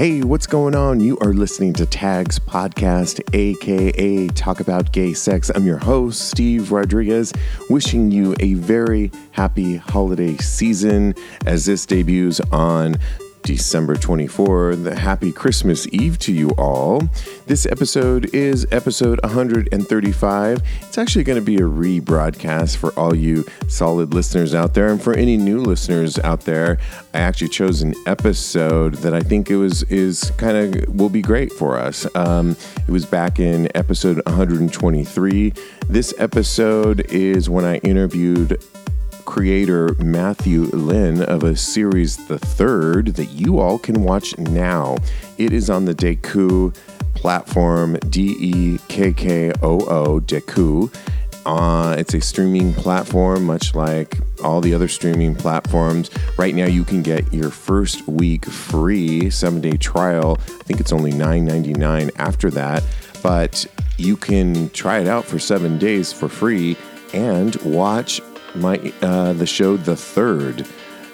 Hey, what's going on? You are listening to Tags Podcast, aka Talk About Gay Sex. I'm your host, Steve Rodriguez, wishing you a very happy holiday season as this debuts on December 24th. Happy Christmas Eve to you all. This episode is episode 135. It's actually going to be a rebroadcast for all you solid listeners out there. And for any new listeners out there, I actually chose an episode that I think it was is kind of will be great for us. Um, it was back in episode 123. This episode is when I interviewed creator Matthew Lynn of a series, The Third, that you all can watch now. It is on the Dekkoo platform, D E K K O O, Dekkoo. Uh, it's a streaming platform, much like all the other streaming platforms. Right now, you can get your first week free, seven day trial. I think it's only $9.99 after that, but you can try it out for seven days for free and watch my uh, the show The Third.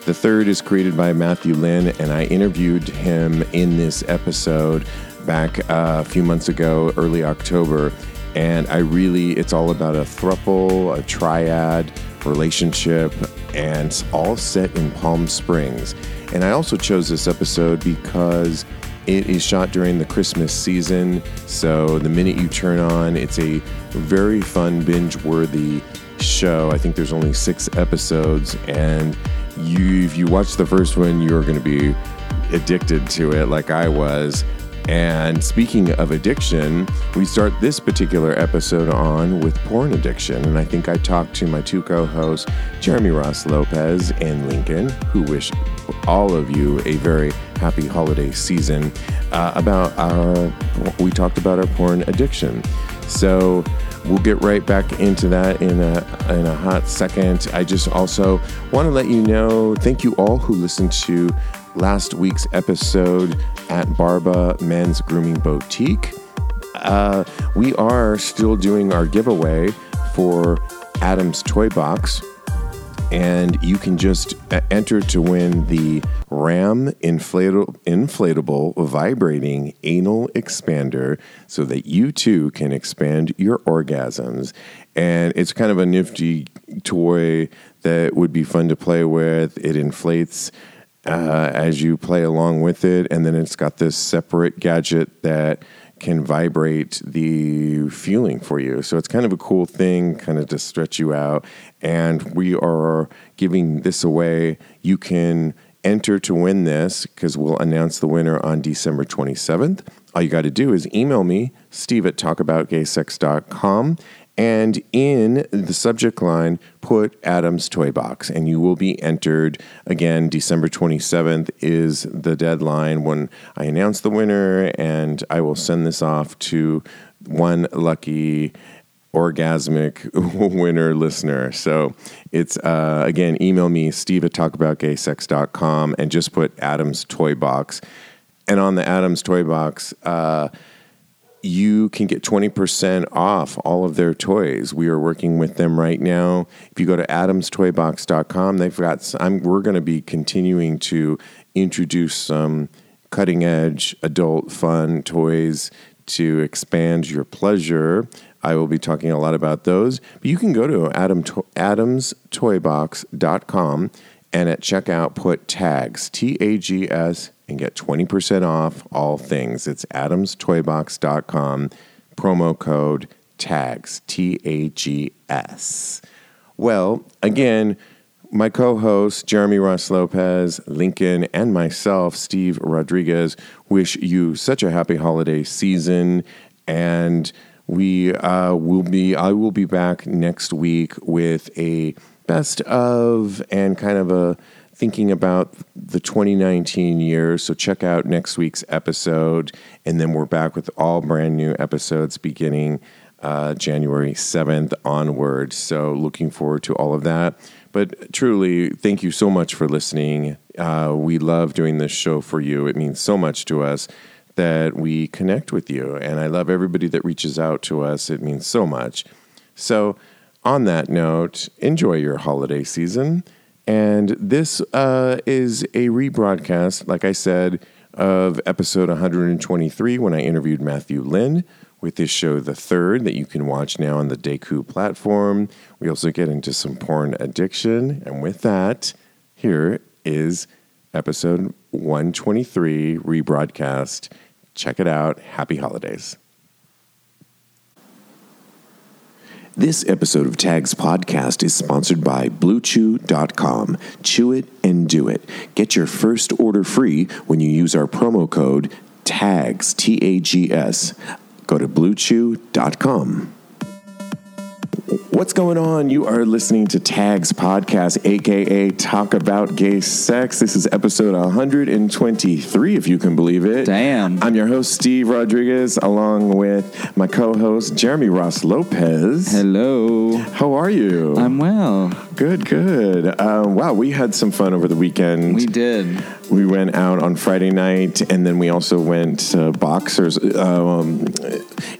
The Third is created by Matthew Lynn, and I interviewed him in this episode back uh, a few months ago, early October. And I really, it's all about a thruple, a triad relationship, and it's all set in Palm Springs. And I also chose this episode because it is shot during the Christmas season. So the minute you turn on, it's a very fun, binge worthy show. I think there's only six episodes, and you if you watch the first one, you're going to be addicted to it, like I was. And speaking of addiction, we start this particular episode on with porn addiction. And I think I talked to my two co hosts, Jeremy Ross Lopez and Lincoln, who wish all of you a very happy holiday season, uh, about our, we talked about our porn addiction. So, We'll get right back into that in a, in a hot second. I just also want to let you know thank you all who listened to last week's episode at Barba Men's Grooming Boutique. Uh, we are still doing our giveaway for Adam's Toy Box and you can just enter to win the Ram inflatable, inflatable vibrating anal expander so that you too can expand your orgasms. And it's kind of a nifty toy that would be fun to play with. It inflates uh, as you play along with it, and then it's got this separate gadget that can vibrate the feeling for you. So it's kind of a cool thing, kind of to stretch you out. And we are giving this away. You can enter to win this because we'll announce the winner on December 27th. All you got to do is email me, steve at talkaboutgaysex.com, and in the subject line, put Adam's Toy Box, and you will be entered. Again, December 27th is the deadline when I announce the winner, and I will send this off to one lucky orgasmic winner listener. So it's, uh, again, email me, steve at talkaboutgaysex.com, and just put Adam's Toy Box. And on the Adam's Toy Box, uh, you can get 20% off all of their toys. We are working with them right now. If you go to adamstoybox.com, they've got I'm, we're going to be continuing to introduce some cutting edge adult fun toys to expand your pleasure. I will be talking a lot about those. But you can go to Adam, adamstoybox.com and at checkout put tags T A G S and get 20% off all things. It's adamstoybox.com, promo code TAGS, T A G S. Well, again, my co hosts, Jeremy Ross Lopez, Lincoln, and myself, Steve Rodriguez, wish you such a happy holiday season. And we uh, will be, I will be back next week with a best of and kind of a thinking about the 2019 year. So check out next week's episode. And then we're back with all brand new episodes beginning uh, January 7th onward. So looking forward to all of that. But truly, thank you so much for listening. Uh, we love doing this show for you. It means so much to us that we connect with you. And I love everybody that reaches out to us. It means so much. So, on that note, enjoy your holiday season. And this uh, is a rebroadcast, like I said, of episode 123 when I interviewed Matthew Lynn with this show The Third that you can watch now on the Dekkoo platform. We also get into some porn addiction. And with that, here is episode 123 rebroadcast. Check it out. Happy holidays. This episode of Tags Podcast is sponsored by BlueChew.com. Chew it and do it. Get your first order free when you use our promo code TAGS, T A G S. Go to BlueChew.com. What's going on? You are listening to Tags Podcast, aka Talk About Gay Sex. This is episode 123, if you can believe it. Damn. I'm your host, Steve Rodriguez, along with my co host, Jeremy Ross Lopez. Hello. How are you? I'm well. good, good. Um, wow, we had some fun over the weekend. We did. We went out on Friday night, and then we also went to Boxers. Um,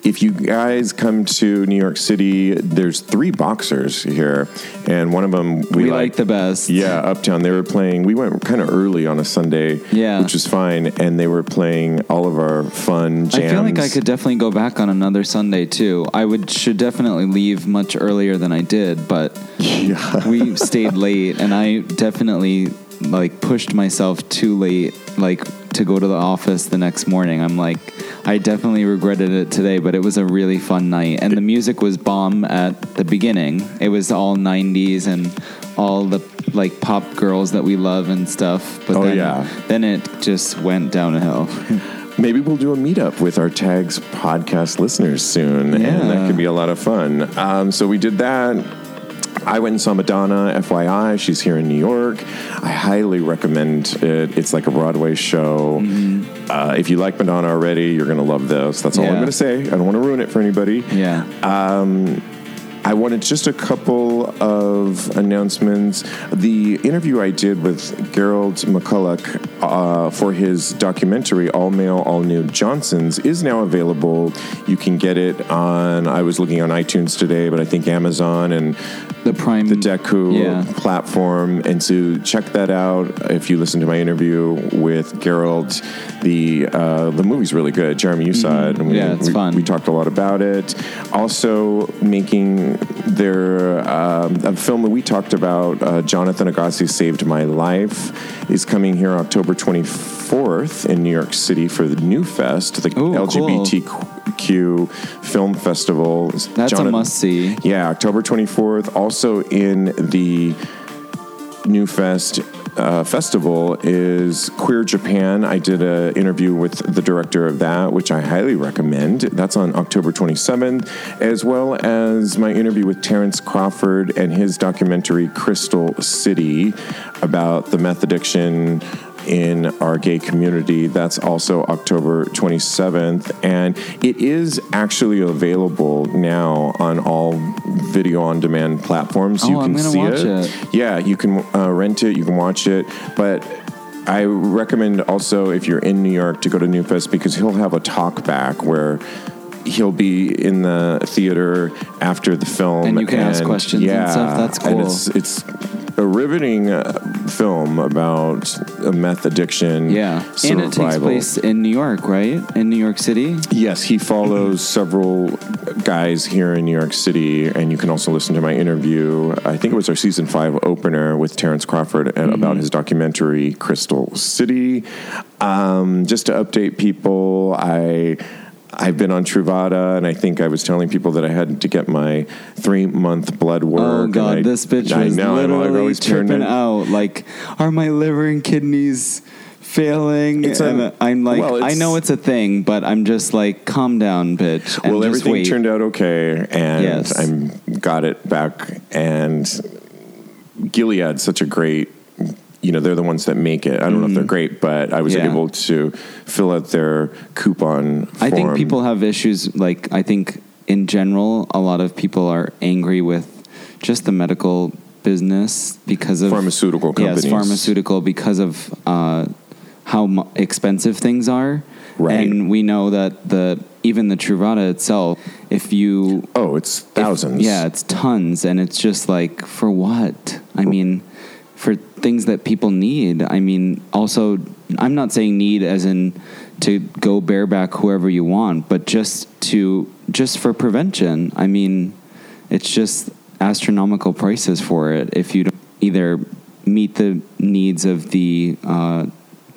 if you guys come to New York City, there's three Boxers here, and one of them we, We, like, the best. Yeah, Uptown. They were playing. We went kind of early on a Sunday, Yeah. which was fine, and they were playing all of our fun jams. I feel like I could definitely go back on another Sunday too. I would should definitely leave much earlier than I did, but Yeah. we stayed late and I definitely like pushed myself too late like to go to the office the next morning. I'm like I definitely regretted it today, but it was a really fun night and the music was bomb at the beginning. It was all 90s and all the like pop girls that we love and stuff. But Oh, then, yeah. then it just went downhill. Maybe we'll do a meetup with our Tags podcast listeners soon, and that could be a lot of fun. Um, so we did that. I went and saw Madonna, FYI. She's here in New York. I highly recommend it. It's like a Broadway show. Uh, if you like Madonna already, you're going to love this. That's all I'm Mm-hmm. Going to say. I don't want to ruin it for anybody. yeah. I wanted just a couple of announcements. The interview I did with Gerald McCulloch uh, for his documentary All Male, All New Johnsons is now available. You can get it on, I was looking on iTunes today, but I think Amazon and The Prime the Dekkoo Yeah. platform. And so check that out if you listen to my interview with Gerald. The uh, the movie's really good. Jeremy, you saw it. And we, Mm-hmm. Yeah, it's we, fun. We talked a lot about it. Also, making their um, a film that we talked about, uh, Jonathan Agassi Saved My Life, is coming here October 24th in New York City for the New Fest, the Ooh, cool. LGBTQ film festival. That's a must see. Yeah, October 24th. Also in the New Fest uh, festival is Queer Japan. I did an interview with the director of that, which I highly recommend. That's on October 27th, as well as my interview with Terrence Crawford and his documentary Crystal City about the meth addiction in our gay community. That's also October 27th. And it is actually available now on all video on demand platforms. Oh, you can see watch it. Yeah, you can uh, rent it, you can watch it. But I recommend also, if you're in New York, to go to Newfest because he'll have a talk back where. He'll be in the theater after the film, And you can ask questions and stuff. That's And cool. it's it's a riveting uh, film about a meth addiction. Yeah. And it takes place in New York, right? In New York City? Yes, he follows several guys here in New York City, and you can also listen to my interview. I think it was our season five opener with Terrence Crawford and about his documentary Crystal City. Um, just to update people, I. I've been on Truvada, and I think I was telling people that I had to get my three month blood oh, work. Oh god, I- this bitch I was know, I'm literally always turned tripping out. Like, are my liver and kidneys failing? It's and I'm like, well, I know it's a thing, but I'm just like, calm down, bitch. Well, everything wait. turned out okay, and Yes. I'm got it back. And Gilead's such a great, you know, they're the ones that make it. I don't know if they're great, but I was Mm-hmm. Yeah. able to fill out their coupon. I think people have issues. Like, I think in general, a lot of people are angry with just the medical business because of Pharmaceutical companies. Yes, pharmaceutical because of uh, how mu- expensive things are. Right. And we know that the even the Truvada itself, if you Oh, it's if- thousands. yeah, it's tons, and it's just like for what? I mean, for things that people need. I mean, also I'm not saying need as in to go bareback whoever you want, but just to just for prevention. I mean, it's just astronomical prices for it if you don't either meet the needs of the uh,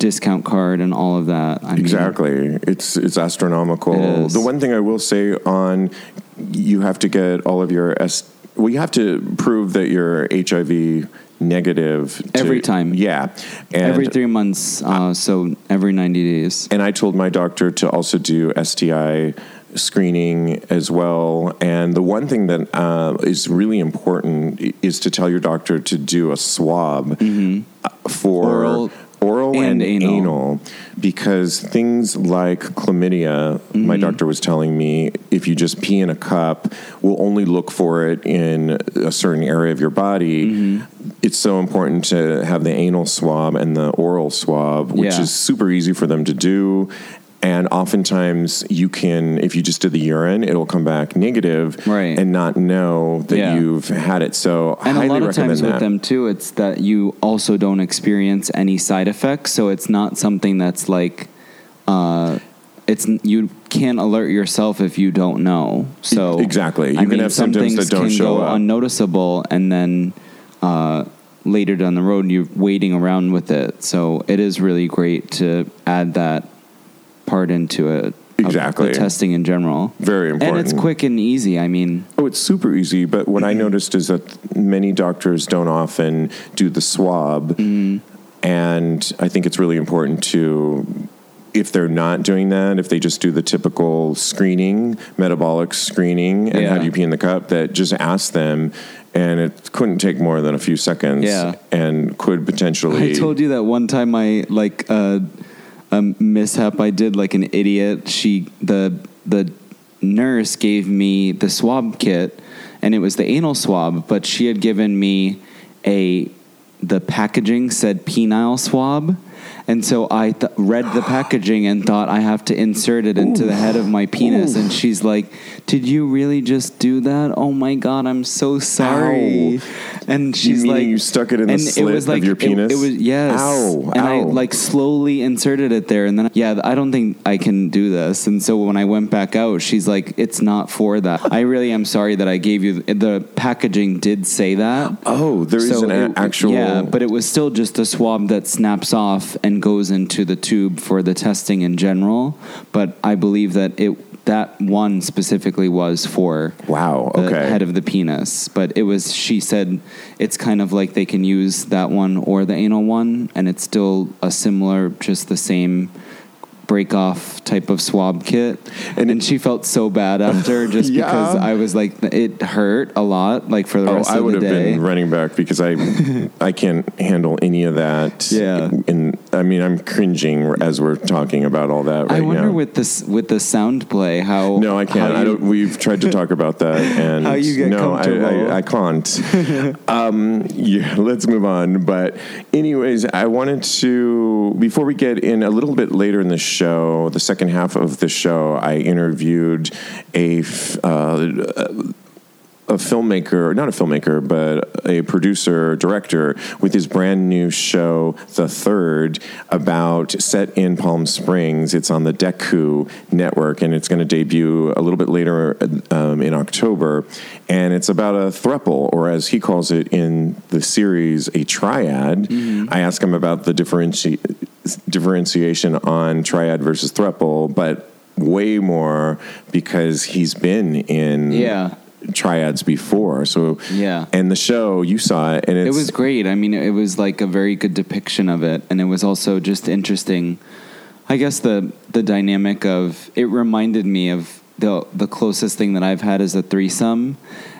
discount card and all of that. I mean, Exactly. It's it's astronomical. It. The one thing I will say on you have to get all of your S well you have to prove that you're HIV negative to- Every time. Yeah. And every three months, uh, so every 90 days. and I told my doctor to also do STI screening as well. And the one thing that uh, is really important is to tell your doctor to do a swab uh, for Mm-hmm. Oral oral and, and anal. anal. because things like chlamydia, my Mm-hmm. doctor was telling me, if you just pee in a cup, we'll only look for it in a certain area of your body. Mm-hmm. It's so important to have the anal swab and the oral swab, which Yeah. is super easy for them to do. And oftentimes, you can, if you just did the urine, it'll come back negative Right. and not know that Yeah. you've had it. So, And highly a lot of recommend times that. with them too, it's that you also don't experience any side effects. So it's not something that's like, uh, it's you can't alert yourself if you don't know. So Exactly. You I can mean, have some symptoms that don't can show go up. unnoticeable, and then uh, later down the road, you're waiting around with it. So it is really great to add that part into it. Exactly. the testing in general. Very important. And it's quick and easy. I mean, Oh, it's super easy. But what Mm-hmm. I noticed is that many doctors don't often do the swab. Mm-hmm. And I think it's really important to, if they're not doing that, if they just do the typical screening, metabolic screening, and Yeah. how do you pee in the cup, that just ask them. And it couldn't take more than a few seconds. Yeah. And could potentially. I told you that one time I like uh, a mishap I did like an idiot. She the the nurse gave me the swab kit and it was the anal swab, but she had given me a the packaging said penile swab. And so I th- read the packaging and thought I have to insert it into the head of my penis. And she's like, "Did you really just do that? Oh my god, I'm so sorry." And she's like, you stuck it in the slit of your it- penis? It, was yes. Ow, and I like slowly inserted it there, and then yeah, I don't think I can do this. And so when I went back out, she's like, "It's not for that." I really am sorry that I gave you the packaging did say that. Oh, there is an it- actual. yeah, but it was still just a swab that snaps off and goes into the tube for the testing in general. But I believe that it that one specifically was for Wow, the okay. head of the penis. But it was she said it's kind of like they can use that one or the anal one, and it's still a similar, just the same break off type of swab kit And and, she felt so bad after just Yeah. because I was like it hurt a lot like for the Oh, rest I of would the have day been running back because I I can't handle any of that. Yeah. and I mean I'm cringing as we're talking about all that right I wonder now. with this with the sound play how no, I can't. I don't. We've tried to talk about that, and How you get no, I. I, I can't. um, yeah, let's move on. But anyways, I wanted to before we get in a little bit later in the show, the second half of the show, I interviewed a. Uh, a filmmaker, not a filmmaker, but a producer, director with his brand new show, The Third, about set in Palm Springs. It's on the Dekkoo network and it's going to debut a little bit later um, in October. And it's about a thruple, or as he calls it in the series, a triad. I asked him about the differenti- differentiation on triad versus thruple, but way more because he's been in Yeah. triads before. So Yeah. and the show you saw it, and it was great. I mean, it was like a very good depiction of it, and it was also just interesting. I guess the the dynamic of it reminded me of the the closest thing that I've had is a threesome,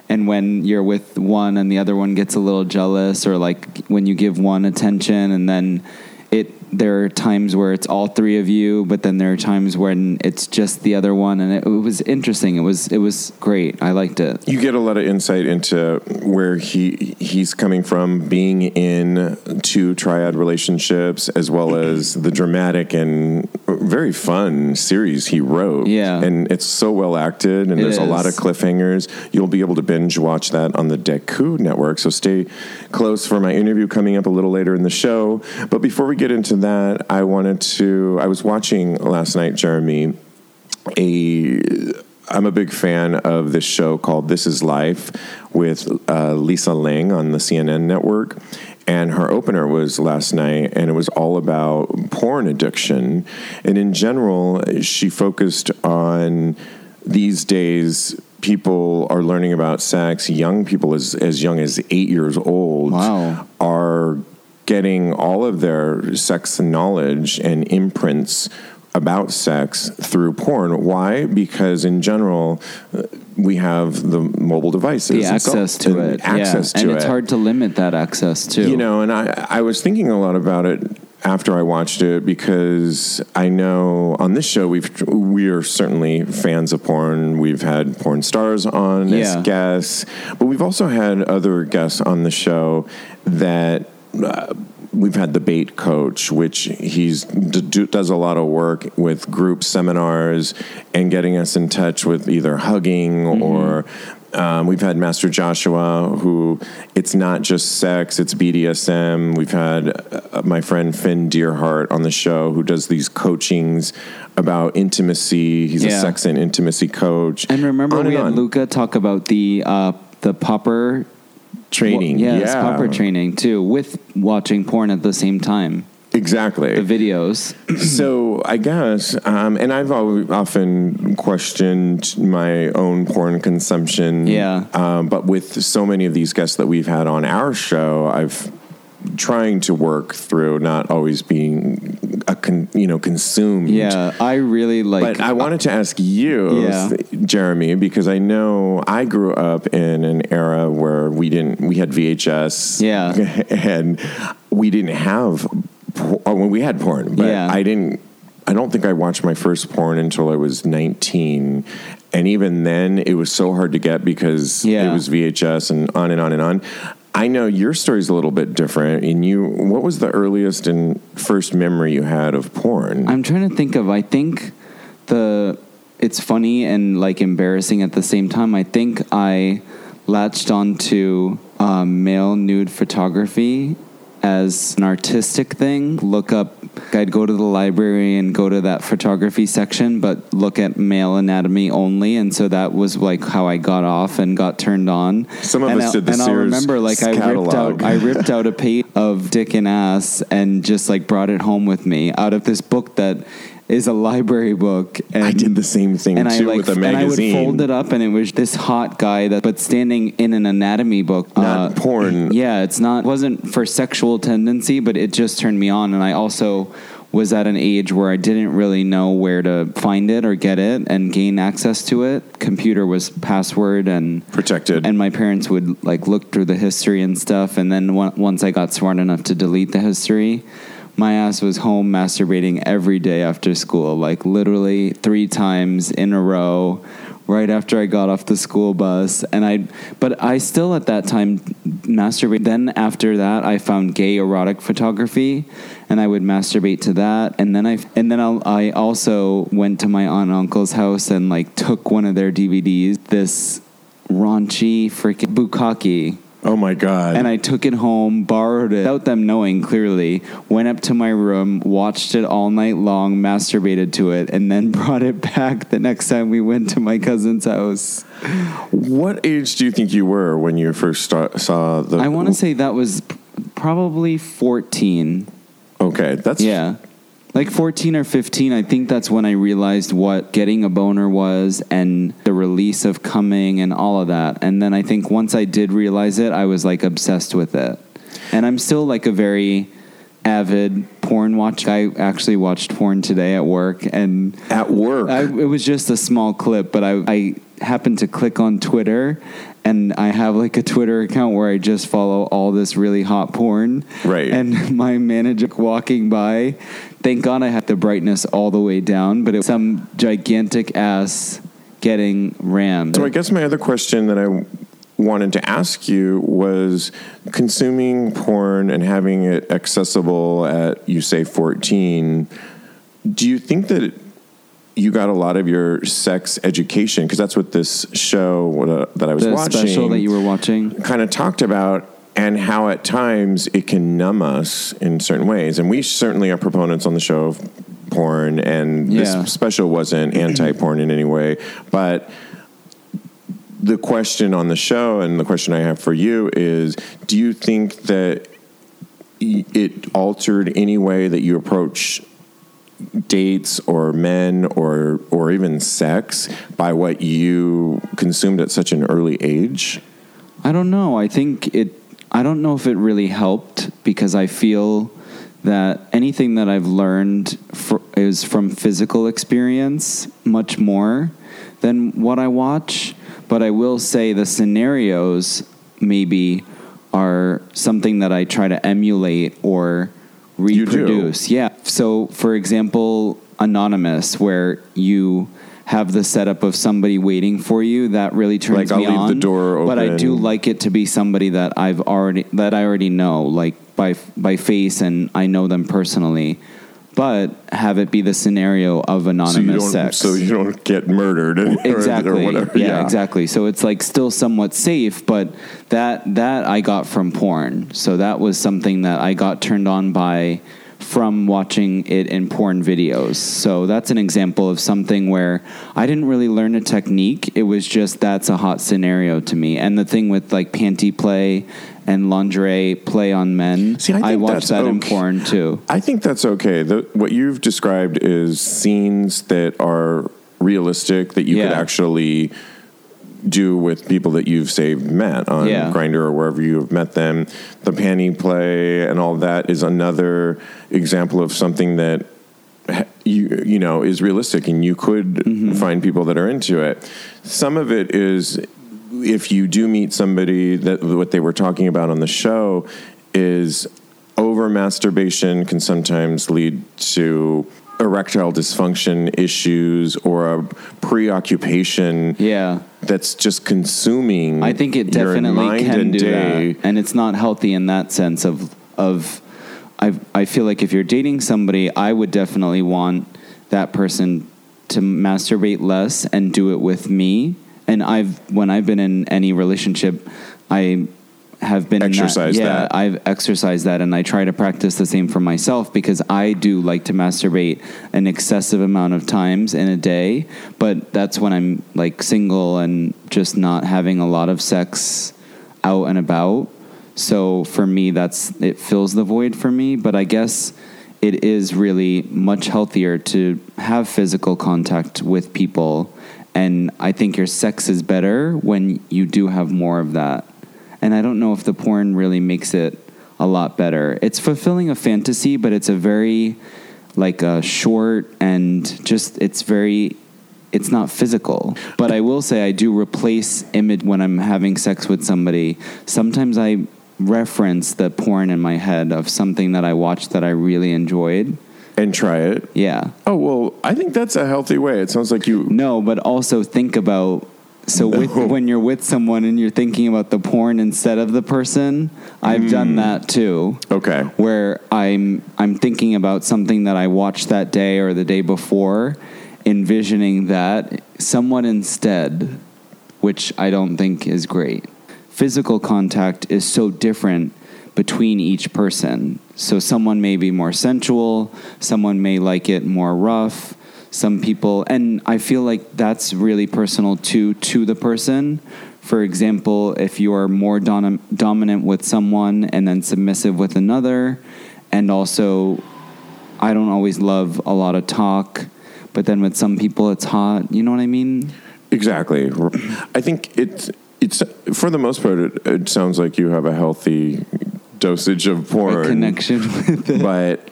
and when you're with one and the other one gets a little jealous, or like when you give one attention and then it there are times where it's all three of you, but then there are times when it's just the other one, and it, it was interesting. It was it was great. I liked it. you get a lot of insight into where he he's coming from, being in two triad relationships, as well as the dramatic and very fun series he wrote. Yeah. and it's so well acted, and It there's a lot of cliffhangers. You'll be able to binge watch that on the Dekkoo network. So stay close for my interview coming up a little later in the show. But before we get into that, I wanted to. I was watching last night, Jeremy. A I'm a big fan of this show called This Is Life with uh, Lisa Ling on the CNN network. And her opener was last night, and it was all about porn addiction. And in general, she focused on these days people are learning about sex young people as, as young as eight years old Wow. are getting all of their sex knowledge and imprints about sex through porn why because in general uh, we have the mobile devices The and so- access to it. access yeah. to and it's it hard to limit that access too. you know, and I, I was thinking a lot about it after I watched it because I know on this show we've we are certainly fans of porn. We've had porn stars on Yeah. as guests, but we've also had other guests on the show that. Uh, We've had the bait coach, which he's do, does a lot of work with group seminars and getting us in touch with either hugging or um, we've had Master Joshua, who it's not just sex, it's BDSM. We've had uh, my friend Finn Deerhart on the show, who does these coachings about intimacy. He's a sex and intimacy coach. and remember On we had on. Luca talk about the uh, the popper training. yeah, yeah, popper training too, with watching porn at the same time. Exactly. The videos. so I guess, um, and I've al- often questioned my own porn consumption. Yeah. Um, but with so many of these guests that we've had on our show, I've trying to work through not always being a con, you know consumed. Yeah, I really like. But I uh, wanted to ask you, Yeah. Jeremy, because I know I grew up in an era where we didn't, we had VHS, Yeah. and we didn't have, oh, when we had porn, but Yeah. I didn't. I don't think I watched my first porn until I was 19. And even then, it was so hard to get because Yeah. it was VHS and on and on and on. I know your story's a little bit different. And you, what was the earliest and first memory you had of porn? I'm trying to think of. I think the it's funny and like embarrassing at the same time. I think I latched onto um, male nude photography as an artistic thing. Look up. I'd go to the library and go to that photography section, but look at male anatomy only, and so that was like how I got off and got turned on. Some of and us I, did the and I'll remember like I ripped out. I ripped out a page of dick and ass and just like brought it home with me out of this book that is a library book. And, I did the same thing and I too like, with a magazine. and I would fold it up, and it was this hot guy that, but standing in an anatomy book. Not uh, porn. Yeah, it's not wasn't for sexual tendency, but it just turned me on, and I also was at an age where I didn't really know where to find it or get it and gain access to it. Computer was password and Protected. and my parents would like look through the history and stuff and then on- once i got smart enough to delete the history my ass was home masturbating every day after school like literally three times in a row right after i got off the school bus. And i but i still at that time masturbate then after that i found gay erotic photography and i would masturbate to that. And then i and then I'll, i also went to my aunt and uncle's house and like took one of their dvds this raunchy freaking bukkake oh my god! and I took it home, borrowed it without them knowing clearly, went up to my room, watched it all night long, masturbated to it, and then brought it back the next time we went to my cousin's house. what age do you think you were when you first start, saw the? I want to say that was probably 14. Okay, that's Yeah. Like 14 or 15, I think that's when I realized what getting a boner was and the release of coming and all of that. And then I think once I did realize it, I was like obsessed with it. And I'm still like a very avid porn watch. I actually watched porn today at work and at work. I, it was just a small clip, but I, I happened to click on Twitter, and I have like a Twitter account where I just follow all this really hot porn. Right. And my manager walking by, thank God I had the brightness all the way down, but it was some gigantic ass getting rammed. so I guess my other question that I wanted to ask you was consuming porn and having it accessible at you say 14 do you think that you got a lot of your sex education because that's what this show uh, that I was the watching special that you were watching. kind of talked about and how at times it can numb us in certain ways. And we certainly are proponents on the show of porn, and Yeah. this special wasn't anti porn in any way, but the question on the show and the question I have for you is do you think that it altered any way that you approach dates or men or or even sex by what you consumed at such an early age I don't know. I think it. I don't know if it really helped because I feel that anything that I've learned fr- is from physical experience much more than what I watch. But I will say the scenarios maybe are something that I try to emulate or reproduce. Yeah. So, for example, Anonymous, where you have the setup of somebody waiting for you, that really turns Like, me on. the door But I do like it to be somebody that I've already that I already know, like by by face, and I know them personally. But have it be the scenario of anonymous so sex. so you don't get murdered or- exactly. or whatever Yeah, exactly. So it's like still somewhat safe, but that that I got from porn. So that was something that I got turned on by from watching it in porn videos. So that's an example of something where I didn't really learn a technique. It was just that's a hot scenario to me. And the thing with like panty play and lingerie play on men, See, I I, think watch that's that in porn too. I think that's okay. The, what you've described is scenes that are realistic that you could actually do with people that you've say met on Yeah. Grindr or wherever you have met them. The panty play and all that is another example of something that you you know is realistic and you could Mm-hmm. find people that are into it. Some of it is if you do meet somebody that what they were talking about on the show is over masturbation can sometimes lead to erectile dysfunction issues or a preoccupation Yeah. that's just consuming I think it definitely can and do day. that, and it's not healthy in that sense of of. I I feel like if you're dating somebody, I would definitely want that person to masturbate less and do it with me. And I've when I've been in any relationship, I have been Exercise that. Yeah, that. I've exercised that, and I try to practice the same for myself because I do like to masturbate an excessive amount of times in a day. But that's when I'm like single and just not having a lot of sex out and about. So for me, that's it fills the void for me. But I guess it is really much healthier to have physical contact with people, and I think your sex is better when you do have more of that. And I don't know if the porn really makes it a lot better. It's fulfilling a fantasy, but it's a very like a short and just it's very it's not physical. But I will say I do replace image when I'm having sex with somebody. Sometimes I reference the porn in my head of something that I watched that I really enjoyed. and try it. Yeah. Oh well, I think that's a healthy way. It sounds like you. No, but also think about so with, when you're with someone and you're thinking about the porn instead of the person, I've done mm. that too. Okay. Where I'm I'm thinking about something that I watched that day or the day before, envisioning that someone instead, which I don't think is great. Physical contact is so different between each person. So someone may be more sensual, someone may like it more rough, some people and I feel like that's really personal too to the person. For example, if you are more dom- dominant with someone and then submissive with another, and also I don't always love a lot of talk, but then with some people it's hot. You know what I mean? Exactly. I think it's it's for the most part. It, it sounds like you have a healthy dosage of porn A connection with it. but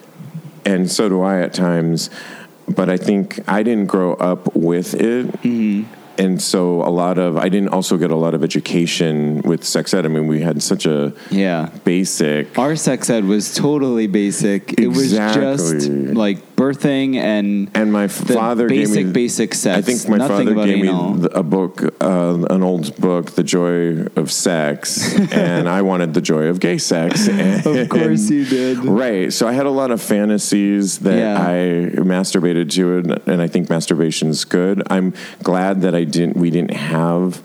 and so do I at times. But I think I didn't grow up with it, Mm-hmm. and so a lot of I didn't also get a lot of education with sex ed. I mean, we had such a Yeah. basic. Our sex ed was totally basic. It was just like birthing and And my the father basic gave me basic sex. I think my Nothing father gave anal. me a book, uh, an old book, "The Joy of Sex," and I wanted the joy of gay sex. And, Of course you did. Right. So I had a lot of fantasies that Yeah. I masturbated to, and, and I think masturbation's good. I'm glad that I didn't. We didn't have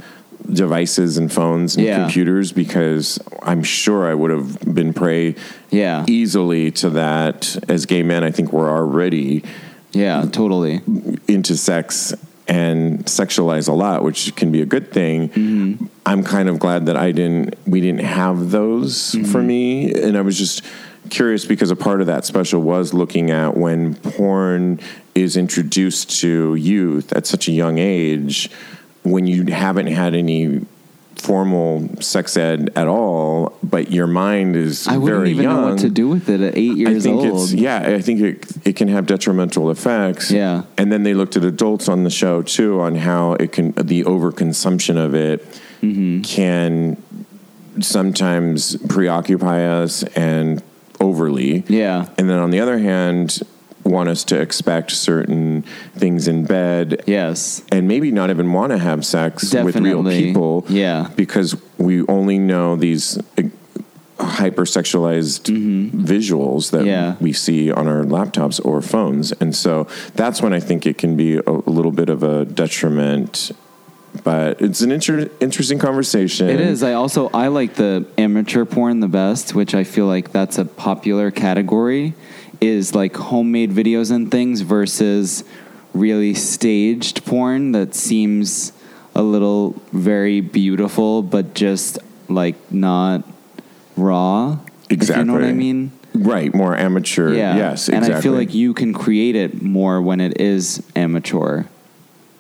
devices and phones and Yeah. computers because I'm sure I would have been prey Yeah. easily to that. As gay men, I think we're already Yeah, totally. into sex and sexualize a lot, which can be a good thing. Mm-hmm. I'm kind of glad that I didn't we didn't have those for Mm-hmm. me and I was just curious because a part of that special was looking at when porn is introduced to youth at such a young age when you haven't had any formal sex ed at all but your mind is I wouldn't very even young know what to do with it at eight I years think old. it's yeah. I think it it can have detrimental effects. Yeah. and then they looked at adults on the show too on how it can the overconsumption of it Mm-hmm. can sometimes preoccupy us and overly. Yeah. and then on the other hand, want us to expect certain things in bed. Yes. And maybe not even want to have sex with real people. Yeah. Because we only know these hypersexualized visuals that Mm-hmm. Yeah. we see on our laptops or phones. And so that's when I think it can be a, a little bit of a detriment. But it's an inter- interesting conversation. It is. I also I like the amateur porn the best, which I feel like that's a popular category. Is like homemade videos and things versus really staged porn that seems a little very beautiful, but just like not raw. If you know what I Exactly. mean? Right, more amateur. Yeah. Yes, And exactly. I feel like you can create it more when it is amateur.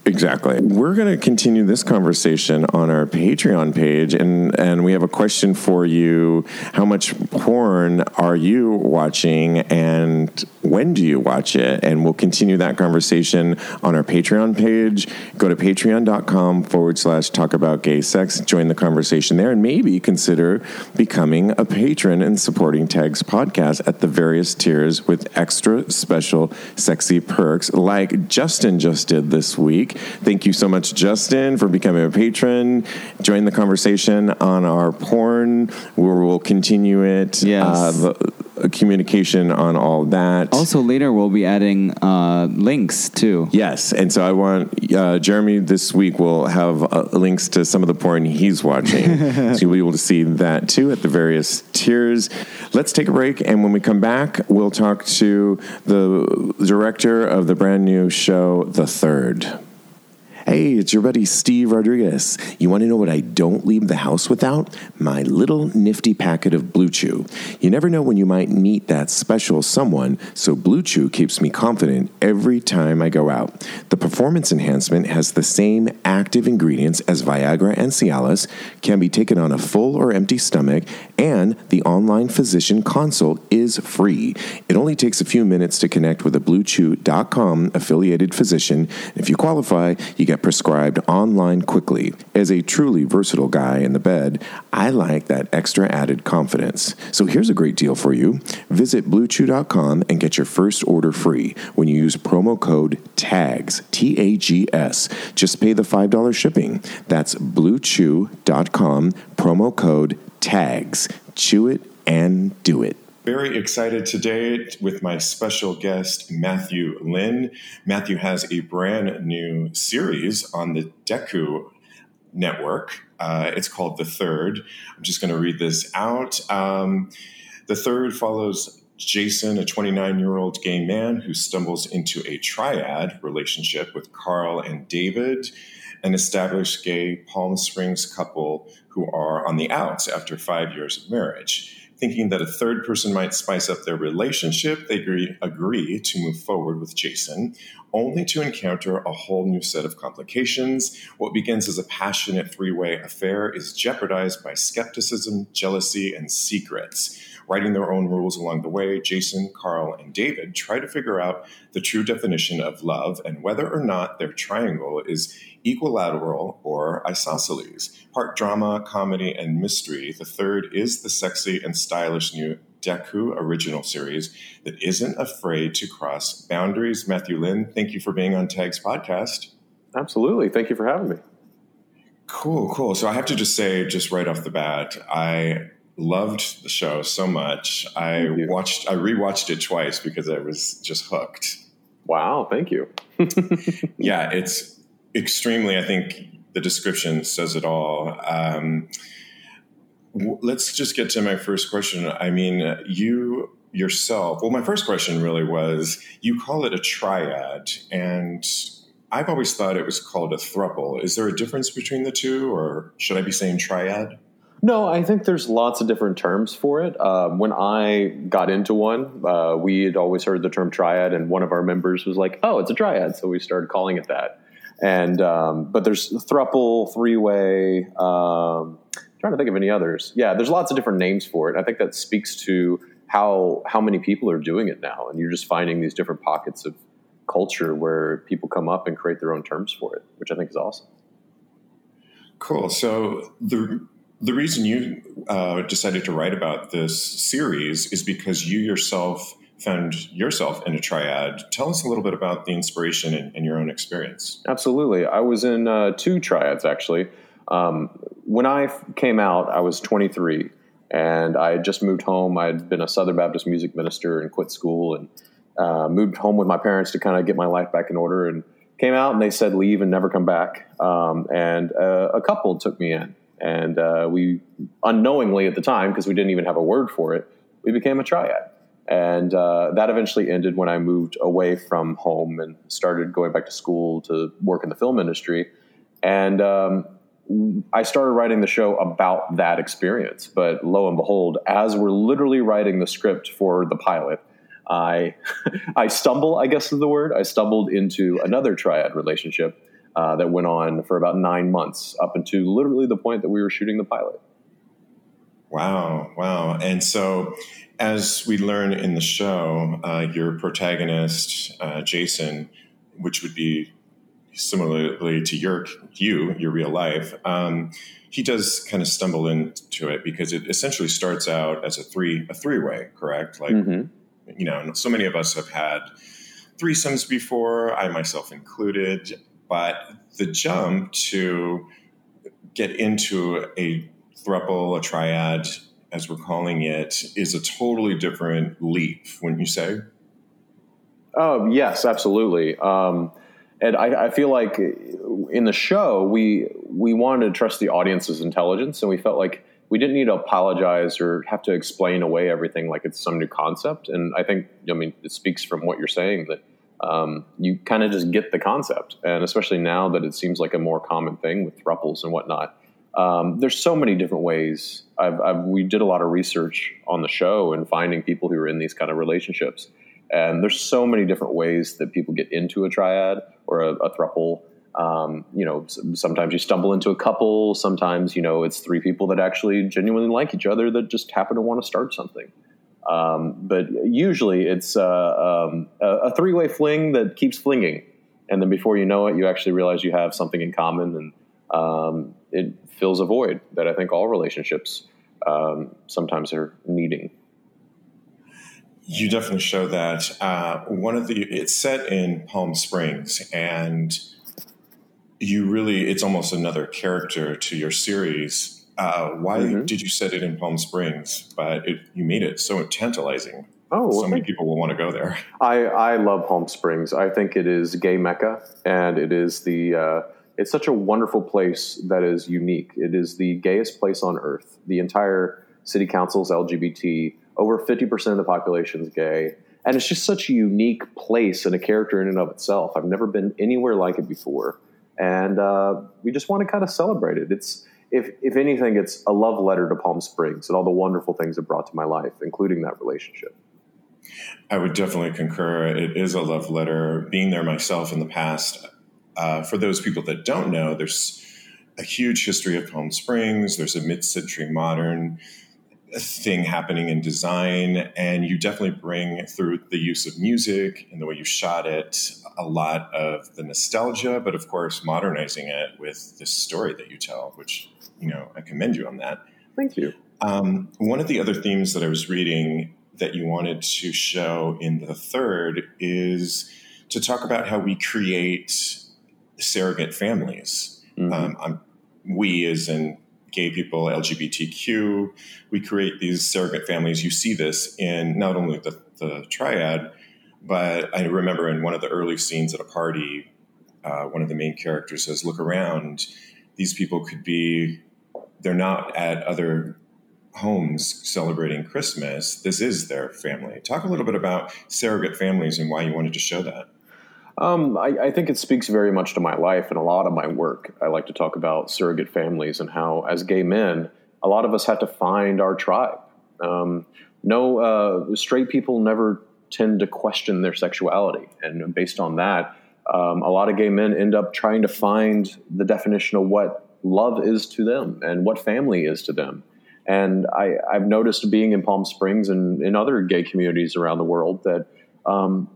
Exactly. We're going to continue this conversation on our Patreon page, and and we have a question for you: How much porn are you watching, and when do you watch it? And we'll continue that conversation on our Patreon page. Go to patreon.com forward slash talk about gay sex. Join the conversation there, and maybe consider becoming a patron and supporting Tags podcast at the various tiers with extra special sexy perks, like Justin just did this week. Thank you so much, Justin, for becoming a patron. Join the conversation on our porn, where we'll continue it. Yes. Uh, the communication on all that. Also, later we'll be adding uh, links too. Yes, and so I want uh, Jeremy this week will have uh, links to some of the porn he's watching, so you'll be able to see that too at the various tiers. Let's take a break, and when we come back, we'll talk to the director of the brand new show, The Third. Hey, it's your buddy Steve Rodriguez. You want to know what I don't leave the house without? My little nifty packet of Blue Chew. You never know when you might meet that special someone, so Blue Chew keeps me confident every time I go out. The performance enhancement has the same active ingredients as Viagra and Cialis, can be taken on a full or empty stomach, and the online physician consult is free. It only takes a few minutes to connect with a BlueChew.com affiliated physician. If you qualify, you get prescribed online quickly. As a truly versatile guy in the bed, I like that extra added confidence. So here's a great deal for you. Visit BlueChew.com and get your first order free when you use promo code TAGS, T A G S. Just pay the $5 shipping. That's BlueChew.com, promo code TAGS. Chew it and do it. Very excited today with my special guest, Matthew Lynn. Matthew has a brand new series on the Dekkoo network. Uh, it's called The Third. I'm just going to read this out. Um, the Third follows Jason, a 29 year old gay man who stumbles into a triad relationship with Carl and David, an established gay Palm Springs couple who are on the outs after five years of marriage. Thinking that a third person might spice up their relationship, they agree, agree to move forward with Jason, only to encounter a whole new set of complications. What begins as a passionate three way affair is jeopardized by skepticism, jealousy, and secrets. Writing their own rules along the way, Jason, Carl, and David try to figure out the true definition of love and whether or not their triangle is equilateral or isosceles. Part drama, comedy, and mystery, the third is the sexy and stylish new Dekkoo original series that isn't afraid to cross boundaries. Matthew Lynn, thank you for being on Tag's podcast. Absolutely. Thank you for having me. Cool, cool. So I have to just say, just right off the bat, I loved the show so much. I watched, I rewatched it twice because I was just hooked. Wow. Thank you. Yeah, it's extremely. I think the description says it all. Um, let's just get to my first question. I mean, you yourself. Well, my first question really was you call it a triad, and I've always thought it was called a thruple. Is there a difference between the two, or should I be saying triad? No, I think there's lots of different terms for it. Uh, when I got into one, uh, we had always heard the term triad, and one of our members was like, "Oh, it's a triad," so we started calling it that. And um, but there's thruple, three way. Um, trying to think of any others. Yeah, there's lots of different names for it. I think that speaks to how how many people are doing it now, and you're just finding these different pockets of culture where people come up and create their own terms for it, which I think is awesome. Cool. So the the reason you uh, decided to write about this series is because you yourself found yourself in a triad. Tell us a little bit about the inspiration and, and your own experience. Absolutely. I was in uh, two triads actually. Um, when I came out, I was 23 and I had just moved home. I had been a Southern Baptist music minister and quit school and uh, moved home with my parents to kind of get my life back in order and came out and they said leave and never come back. Um, and uh, a couple took me in and uh, we unknowingly at the time, because we didn't even have a word for it, we became a triad. And uh, that eventually ended when I moved away from home and started going back to school to work in the film industry. And um, I started writing the show about that experience. But lo and behold, as we're literally writing the script for the pilot, I I stumble, I guess is the word. I stumbled into another triad relationship uh, that went on for about nine months, up until literally the point that we were shooting the pilot. Wow, wow! And so, as we learn in the show, uh, your protagonist, uh, Jason, which would be similarly to your you, your real life, um, he does kind of stumble into it because it essentially starts out as a three a three way, correct? Like mm-hmm. you know, so many of us have had threesomes before, I myself included, but the jump to get into a thruple, a triad, as we're calling it, is a totally different leap, wouldn't you say? Oh, yes, absolutely. Um, and I, I, feel like in the show we we wanted to trust the audience's intelligence, and we felt like we didn't need to apologize or have to explain away everything like it's some new concept. And I think I mean it speaks from what you're saying that um, you kind of just get the concept, and especially now that it seems like a more common thing with thruples and whatnot. Um, there's so many different ways. I've, I've, we did a lot of research on the show and finding people who are in these kind of relationships. And there's so many different ways that people get into a triad or a, a thruple. Um, you know, sometimes you stumble into a couple. Sometimes, you know, it's three people that actually genuinely like each other that just happen to want to start something. Um, but usually it's uh, um, a, a three way fling that keeps flinging. And then before you know it, you actually realize you have something in common and um, it fills a void that I think all relationships um, sometimes are needing. You definitely show that. Uh, one of the it's set in Palm Springs, and you really it's almost another character to your series. Uh, why mm-hmm. did you set it in Palm Springs? But it, you made it so tantalizing. Oh, well, so many people will want to go there. I, I love Palm Springs. I think it is gay mecca, and it is the uh, it's such a wonderful place that is unique. It is the gayest place on earth. The entire city council is LGBT. Over 50% of the population is gay. And it's just such a unique place and a character in and of itself. I've never been anywhere like it before. And uh, we just want to kind of celebrate it. It's, if, if anything, it's a love letter to Palm Springs and all the wonderful things it brought to my life, including that relationship. I would definitely concur. It is a love letter. Being there myself in the past, uh, for those people that don't know, there's a huge history of Palm Springs. There's a mid-century modern thing happening in design, and you definitely bring through the use of music and the way you shot it a lot of the nostalgia, but of course modernizing it with this story that you tell, which you know I commend you on that. Thank you. Um, one of the other themes that I was reading that you wanted to show in the third is to talk about how we create surrogate families. Mm-hmm. Um, we, as in gay people, LGBTQ, we create these surrogate families. You see this in not only the, the triad, but I remember in one of the early scenes at a party, uh, one of the main characters says, Look around. these people could be they're not at other homes celebrating Christmas. This is their family. Talk a little bit about surrogate families and why you wanted to show that. Um, I, I, think it speaks very much to my life and a lot of my work. I like to talk about surrogate families and how, as gay men, a lot of us have to find our tribe. Um, no, uh, straight people never tend to question their sexuality, and based on that, um, a lot of gay men end up trying to find the definition of what love is to them and what family is to them. And I, have noticed being in Palm Springs and in other gay communities around the world that um,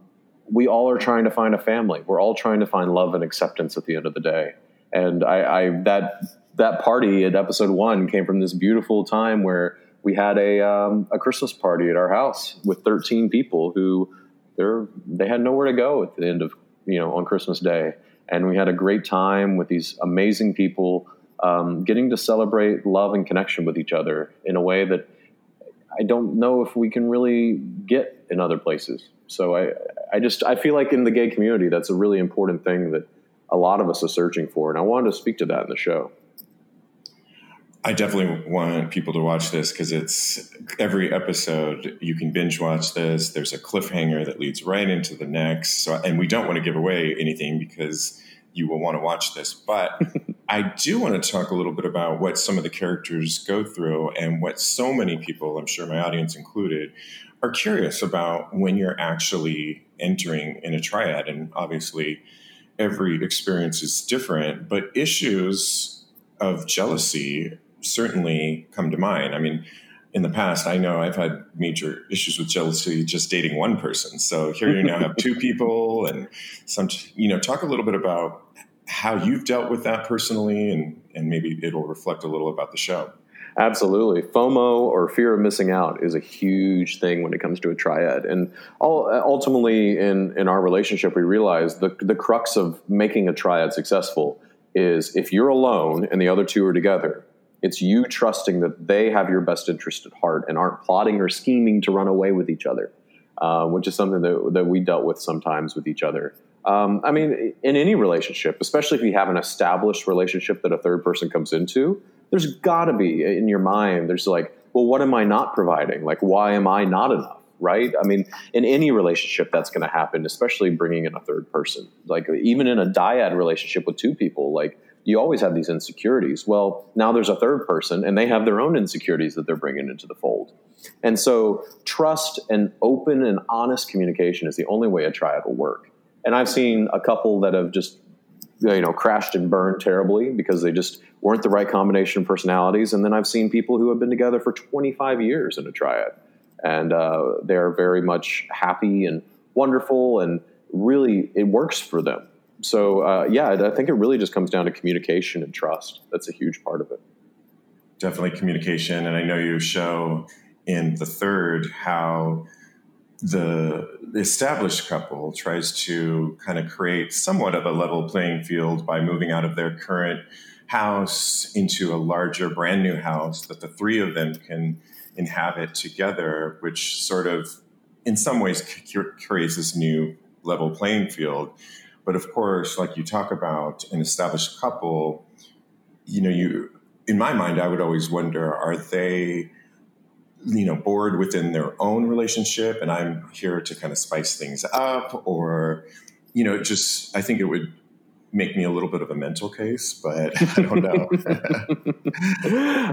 we all are trying to find a family. We're all trying to find love and acceptance at the end of the day. And I, I that that party at episode one came from this beautiful time where we had a um, a Christmas party at our house with 13 people who they're they had nowhere to go at the end of you know on Christmas Day, and we had a great time with these amazing people, um, getting to celebrate love and connection with each other in a way that I don't know if we can really get in other places. So I, I just I feel like in the gay community, that's a really important thing that a lot of us are searching for, and I wanted to speak to that in the show. I definitely want people to watch this because it's every episode you can binge watch this. There's a cliffhanger that leads right into the next. So, and we don't want to give away anything because you will want to watch this. But I do want to talk a little bit about what some of the characters go through and what so many people, I'm sure my audience included, are curious about when you're actually entering in a triad. And obviously, every experience is different, but issues of jealousy certainly come to mind. I mean, in the past, I know I've had major issues with jealousy just dating one person. So here you now have two people, and some, you know, talk a little bit about how you've dealt with that personally, and and maybe it'll reflect a little about the show. Absolutely. FOMO or fear of missing out is a huge thing when it comes to a triad. And ultimately, in, in our relationship, we realize the, the crux of making a triad successful is if you're alone and the other two are together, it's you trusting that they have your best interest at heart and aren't plotting or scheming to run away with each other, uh, which is something that, that we dealt with sometimes with each other. Um, I mean, in any relationship, especially if you have an established relationship that a third person comes into, there's got to be in your mind, there's like, well, what am I not providing? Like, why am I not enough? Right? I mean, in any relationship, that's going to happen, especially bringing in a third person. Like, even in a dyad relationship with two people, like, you always have these insecurities. Well, now there's a third person and they have their own insecurities that they're bringing into the fold. And so trust and open and honest communication is the only way a triad will work. And I've seen a couple that have just you know crashed and burned terribly because they just weren't the right combination of personalities and then i've seen people who have been together for 25 years in a triad and uh, they're very much happy and wonderful and really it works for them so uh, yeah, I think it really just comes down to communication and trust. That's a huge part of it. Definitely communication, and I know you show in the third how the, established couple tries to kind of create somewhat of a level playing field by moving out of their current house into a larger, brand new house that the three of them can inhabit together, which sort of, in some ways, creates this new level playing field. But of course, like you talk about an established couple, you know, you in my mind, I would always wonder: Are they, you know, bored within their own relationship, and I'm here to kind of spice things up, or, you know, just I think it would make me a little bit of a mental case, but I don't know.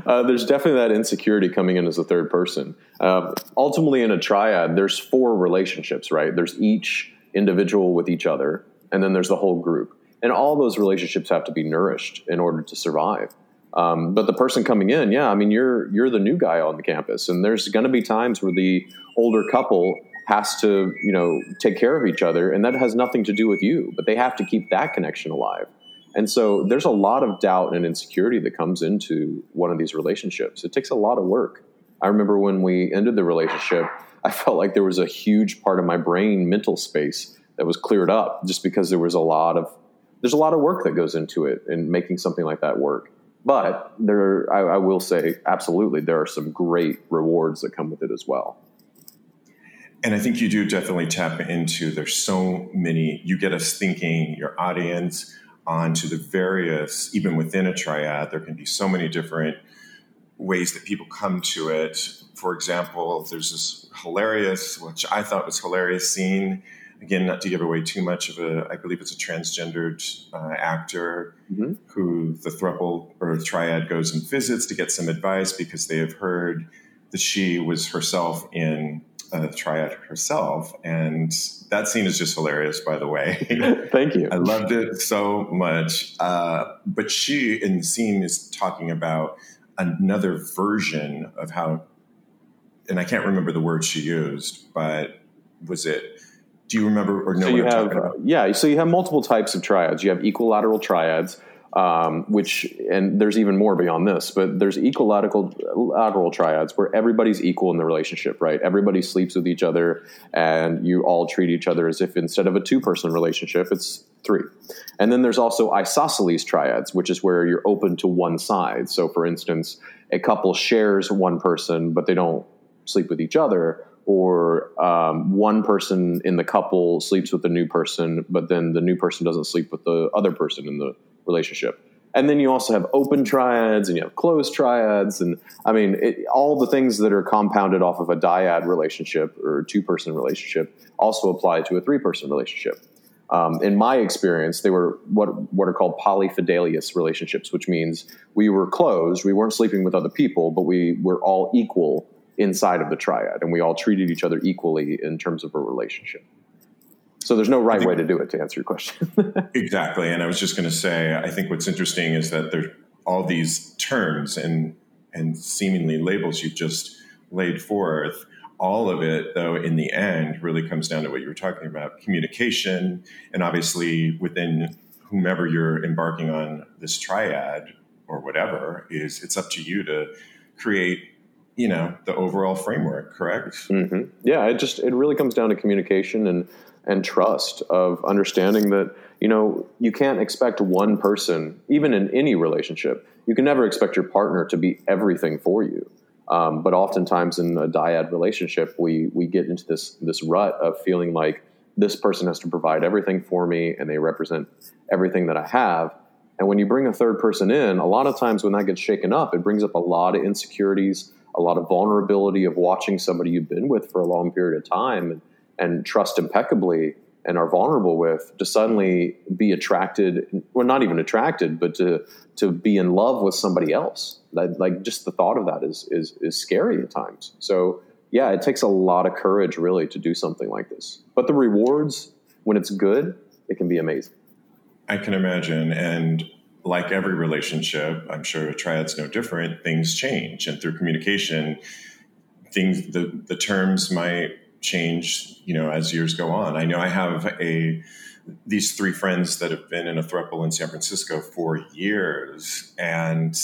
uh, there's definitely that insecurity coming in as a third person. Uh, ultimately, in a triad, there's four relationships, right? There's each individual with each other and then there's the whole group. And all those relationships have to be nourished in order to survive. Um, but the person coming in, yeah, I mean, you're you're the new guy on the campus, and there's going to be times where the older couple has to, you know, take care of each other, and that has nothing to do with you, but they have to keep that connection alive. And so there's a lot of doubt and insecurity that comes into one of these relationships. It takes a lot of work. I remember when we ended the relationship, I felt like there was a huge part of my brain mental space that was cleared up just because there was a lot of there's a lot of work that goes into it in making something like that work. But there, I, I will say, absolutely, there are some great rewards that come with it as well. And I think you do definitely tap into. There's so many. You get us thinking. Your audience onto the various, even within a triad, there can be so many different ways that people come to it. For example, there's this hilarious, which I thought was hilarious scene. Again, not to give away too much of a, I believe it's a transgendered uh, actor mm-hmm. who the thruple or triad goes and visits to get some advice because they have heard that she was herself in a triad herself. And that scene is just hilarious, by the way. Thank you. I loved it so much. Uh, but she in the scene is talking about another version of how, and I can't remember the word she used, but was it? Do you remember or know so you have, Yeah, so you have multiple types of triads. You have equilateral triads, um, which and there's even more beyond this, but there's equilateral triads where everybody's equal in the relationship, right? Everybody sleeps with each other, and you all treat each other as if instead of a two person relationship, it's three. And then there's also isosceles triads, which is where you're open to one side. So, for instance, a couple shares one person, but they don't sleep with each other, or um, one person in the couple sleeps with the new person, but then the new person doesn't sleep with the other person in the relationship. And then you also have open triads and you have closed triads. And I mean, it, all the things that are compounded off of a dyad relationship or two person relationship also apply to a three person relationship. Um, in my experience, they were what, what are called polyfidelious relationships, which means we were closed, we weren't sleeping with other people, but we were all equal inside of the triad and we all treated each other equally in terms of a relationship. So there's no right think, way to do it to answer your question. exactly. And I was just going to say, I think what's interesting is that there all these terms and and seemingly labels you've just laid forth. All of it, though, in the end, really comes down to what you were talking about: communication, and obviously within whomever you're embarking on this triad or whatever is it's up to you to create you know the overall framework correct? Mm-hmm. yeah it just it really comes down to communication and and trust of understanding that you know you can't expect one person even in any relationship you can never expect your partner to be everything for you. Um, but oftentimes in a dyad relationship we we get into this this rut of feeling like this person has to provide everything for me and they represent everything that i have. And when you bring a third person in a lot of times when that gets shaken up it brings up a lot of insecurities a lot of vulnerability of watching somebody you've been with for a long period of time and and trust impeccably and are vulnerable with to suddenly be attracted well not even attracted but to to be in love with somebody else. Like just the thought of that is is is scary at times. So yeah it takes a lot of courage really to do something like this. But the rewards when it's good it can be amazing. I can imagine. And like every relationship i'm sure a triad's no different things change and through communication things the the terms might change, you know, as years go on. I know I have a these three friends that have been in a throuple in San Francisco for years, and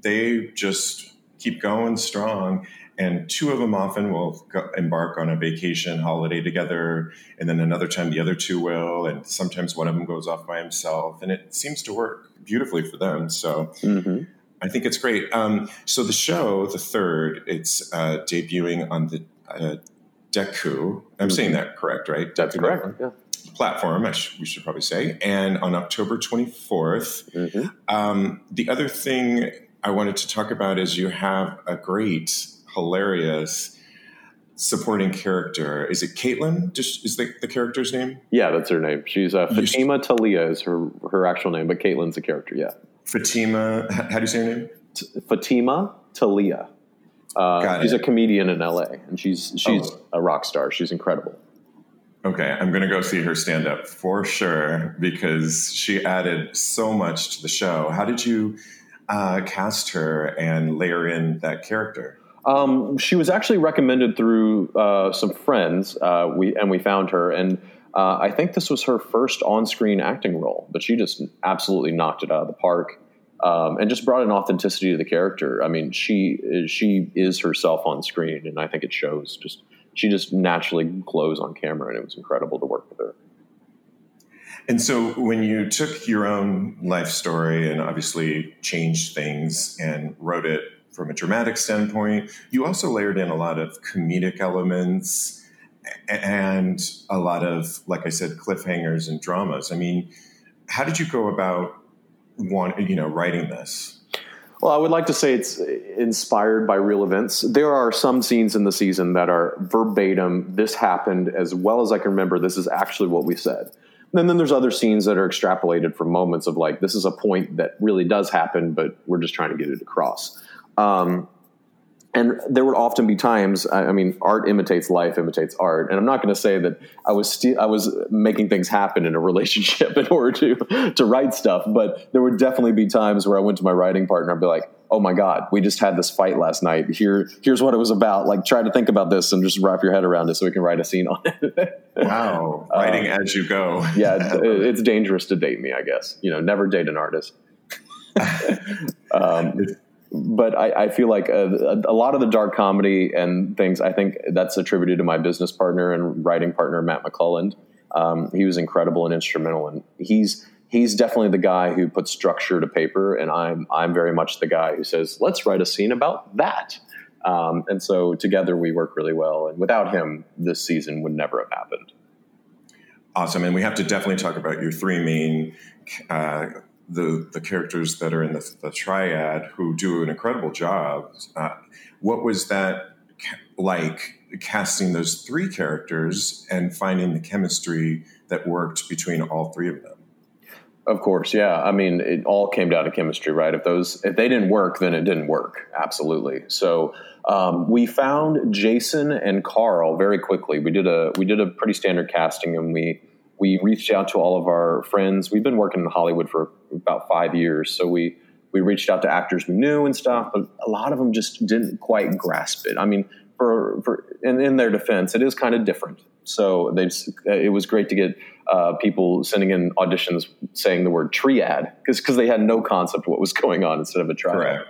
they just keep going strong. And two of them often will go, embark on a vacation holiday together, and then another time the other two will, and sometimes one of them goes off by himself, and it seems to work beautifully for them. So. Mm-hmm. I think it's great. Um, so the show, the third, it's uh, debuting on the uh, Dekkoo. I'm mm-hmm. saying that correct, right? That's correct. Yeah. Platform, sh- we should probably say. And on October 24th, mm-hmm. um, the other thing I wanted to talk about is you have a great, hilarious supporting character. Is it Caitlin? Just is the, the character's name? Yeah, that's her name. She's uh, Fatima Talia is her her actual name, but Caitlin's a character. Yeah. Fatima. How do you say her name? T- Fatima Talia. Uh, she's a comedian in LA, and she's she's oh. a rock star. She's incredible. Okay, I'm going to go see her stand up for sure because she added so much to the show. How did you uh, cast her and layer in that character? Um, she was actually recommended through uh, some friends. Uh, we and we found her, and uh, I think this was her first on-screen acting role, but she just absolutely knocked it out of the park um, and just brought an authenticity to the character. I mean, she she is herself on screen, and I think it shows. Just she just naturally glows on camera, and it was incredible to work with her. And so, when you took your own life story and obviously changed things and wrote it from a dramatic standpoint, you also layered in a lot of comedic elements and a lot of, like I said, cliffhangers and dramas. I mean, how did you go about you know, writing this? Well, I would like to say it's inspired by real events. There are some scenes in the season that are verbatim. This happened as well as I can remember. This is actually what we said. And then there's other scenes that are extrapolated from moments of like, this is a point that really does happen, but we're just trying to get it across. Um, and there would often be times i mean art imitates life imitates art. And i'm not going to say that i was st- i was making things happen in a relationship in order to to write stuff but there would definitely be times where i went to my writing partner and be like oh my god we just had this fight last night. Here here's what it was about. Like try to think about this and just wrap your head around it so we can write a scene on it. Wow. Writing um, as you go. yeah it's, it's dangerous to date me i guess. You know never date an artist. Um, but I, I, feel like a, a, lot of the dark comedy and things, I think that's attributed to my business partner and writing partner, Matt McClelland. Um, he was incredible and instrumental, and he's he's definitely the guy who puts structure to paper, and I'm I'm very much the guy who says, let's write a scene about that. Um, and so together we work really well, and without him, this season would never have happened. Awesome, and we have to definitely talk about your three main. Uh, the the characters that are in the, the triad who do an incredible job. Uh, what was that like casting those three characters and finding the chemistry that worked between all three of them? Of course, yeah. I mean, it all came down to chemistry, right? If those if they didn't work, then it didn't work. Absolutely. So um, we found Jason and Carl very quickly. We did a we did a pretty standard casting, and we we reached out to all of our friends. We've been working in Hollywood for about five years, so we we reached out to actors we knew and stuff, but a lot of them just didn't quite grasp it. I mean, for for in, in their defense, it is kind of different. So they it was great to get uh, people sending in auditions saying the word triad because because they had no concept of what was going on instead of a triad.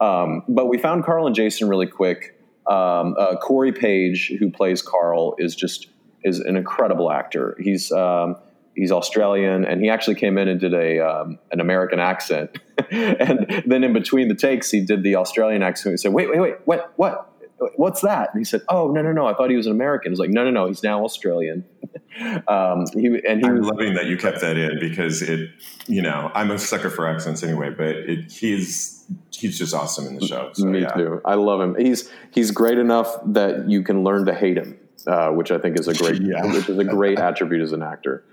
Um, but we found Carl and Jason really quick. Um, uh, Corey Page, who plays Carl, is just is an incredible actor. He's um, he's Australian, and he actually came in and did a um, an American accent, and then in between the takes, he did the Australian accent. He said, "Wait, wait, wait, what, what, what's that?" And he said, "Oh, no, no, no, I thought he was an American." He's like, "No, no, no, he's now Australian." um, he and he I'm was, loving that you kept that in because it, you know, I'm a sucker for accents anyway, but it, he's he's just awesome in the show. So, Me yeah. too. I love him. He's he's great enough that you can learn to hate him uh, which I think is a great, yeah. which is a great attribute as an actor.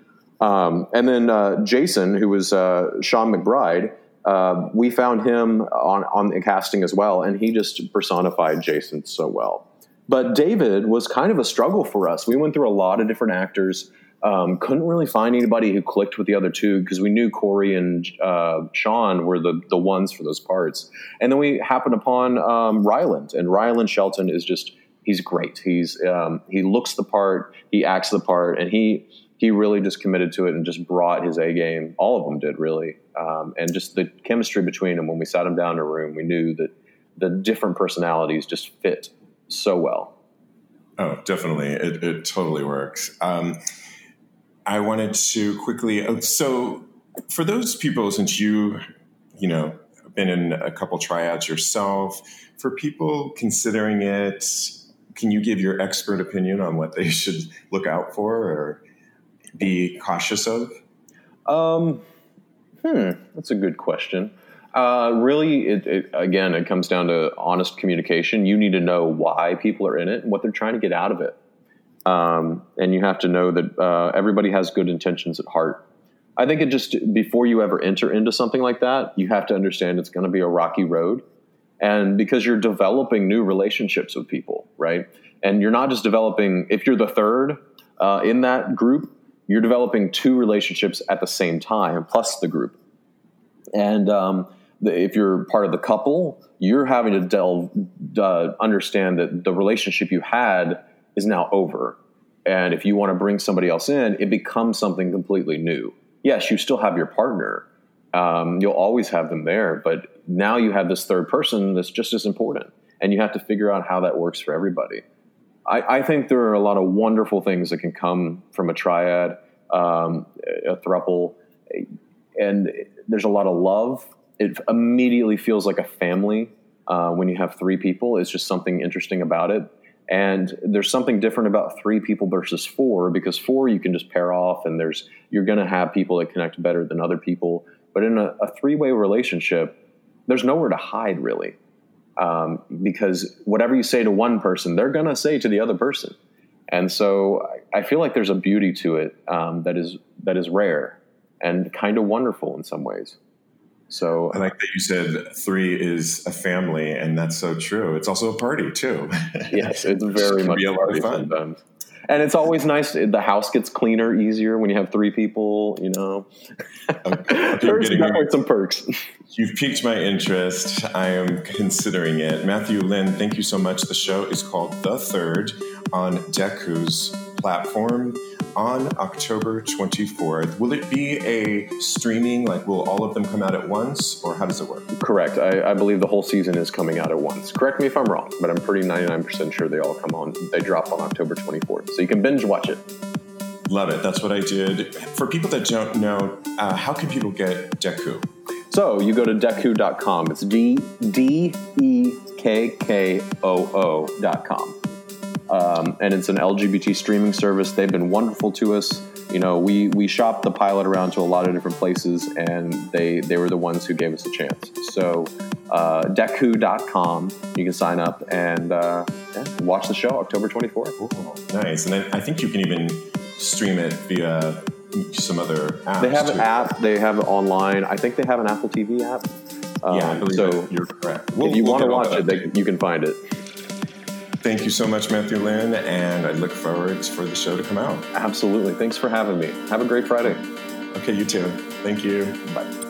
Um, and then uh, Jason, who was uh, Sean McBride, uh, we found him on on the casting as well, and he just personified Jason so well. But David was kind of a struggle for us. We went through a lot of different actors. Um, couldn't really find anybody who clicked with the other two because we knew Corey and uh, Sean were the the ones for those parts. And then we happened upon um, Ryland, and Ryland Shelton is just he's great. He's um, he looks the part, he acts the part, and he he really just committed to it and just brought his A game. All of them did really, um, and just the chemistry between them. When we sat them down in a room, we knew that the different personalities just fit so well. Oh, definitely, it, it totally works. Um, I wanted to quickly uh, so for those people since you you know been in a couple triads yourself for people considering it can you give your expert opinion on what they should look out for or be cautious of? Um, hmm, that's a good question. Uh, really, it, it, again, it comes down to honest communication. You need to know why people are in it and what they're trying to get out of it. Um, and you have to know that uh, everybody has good intentions at heart. I think it just before you ever enter into something like that, you have to understand it's going to be a rocky road and because you're developing new relationships with people, right? And you're not just developing, if you're the third uh, in that group, you're developing two relationships at the same time, plus the group. And um, the, if you're part of the couple, you're having to delve, uh, understand that the relationship you had is now over. And if you want to bring somebody else in, it becomes something completely new. Yes, you still have your partner, um, you'll always have them there, but now you have this third person that's just as important, and you have to figure out how that works for everybody. I, I think there are a lot of wonderful things that can come from a triad, um, a thruple, and there's a lot of love. It immediately feels like a family uh, when you have three people. It's just something interesting about it. And there's something different about three people versus four because four you can just pair off, and there's you're going to have people that connect better than other people. But in a, a three way relationship, there's nowhere to hide really, um, because whatever you say to one person, they're going to say to the other person. And so I feel like there's a beauty to it um, that is that is rare and kind of wonderful in some ways. So I like that you said three is a family, and that's so true. It's also a party too. yes, it's very much a of fun. Sometimes. And it's always nice. The house gets cleaner, easier when you have three people. You know, Okay, there's definitely some perks. You've piqued my interest. I am considering it. Matthew Lynn, thank you so much. The show is called The Third on Dekkoo's platform on October 24th. Will it be a streaming, like will all of them come out at once, or how does it work? Correct. I, I believe the whole season is coming out at once. Correct me if I'm wrong, but I'm pretty 99% sure they all come on. They drop on October 24th, so you can binge watch it. Love it. That's what I did. For people that don't know, uh, how can people get Dekkoo? So you go to dekkoo.com. It's D D E K K O O dot com. Um, and it's an LGBT streaming service. They've been wonderful to us. You know, we we shopped the pilot around to a lot of different places, and they they were the ones who gave us a chance. So uh, dekkoo.com, you can sign up and uh, yeah, watch the show October 24th. Nice. And then I think you can even stream it via some other apps. They have an too. app. They have it online. I think they have an Apple TV app. Um, Yeah, I believe so you're correct. if We'll- you we'll want to watch it, they, you can find it. Thank you so much, Matthew Lynn, and I look forward for the show to come out. Absolutely. Thanks for having me. Have a great Friday. Okay, you too. Thank you. Bye.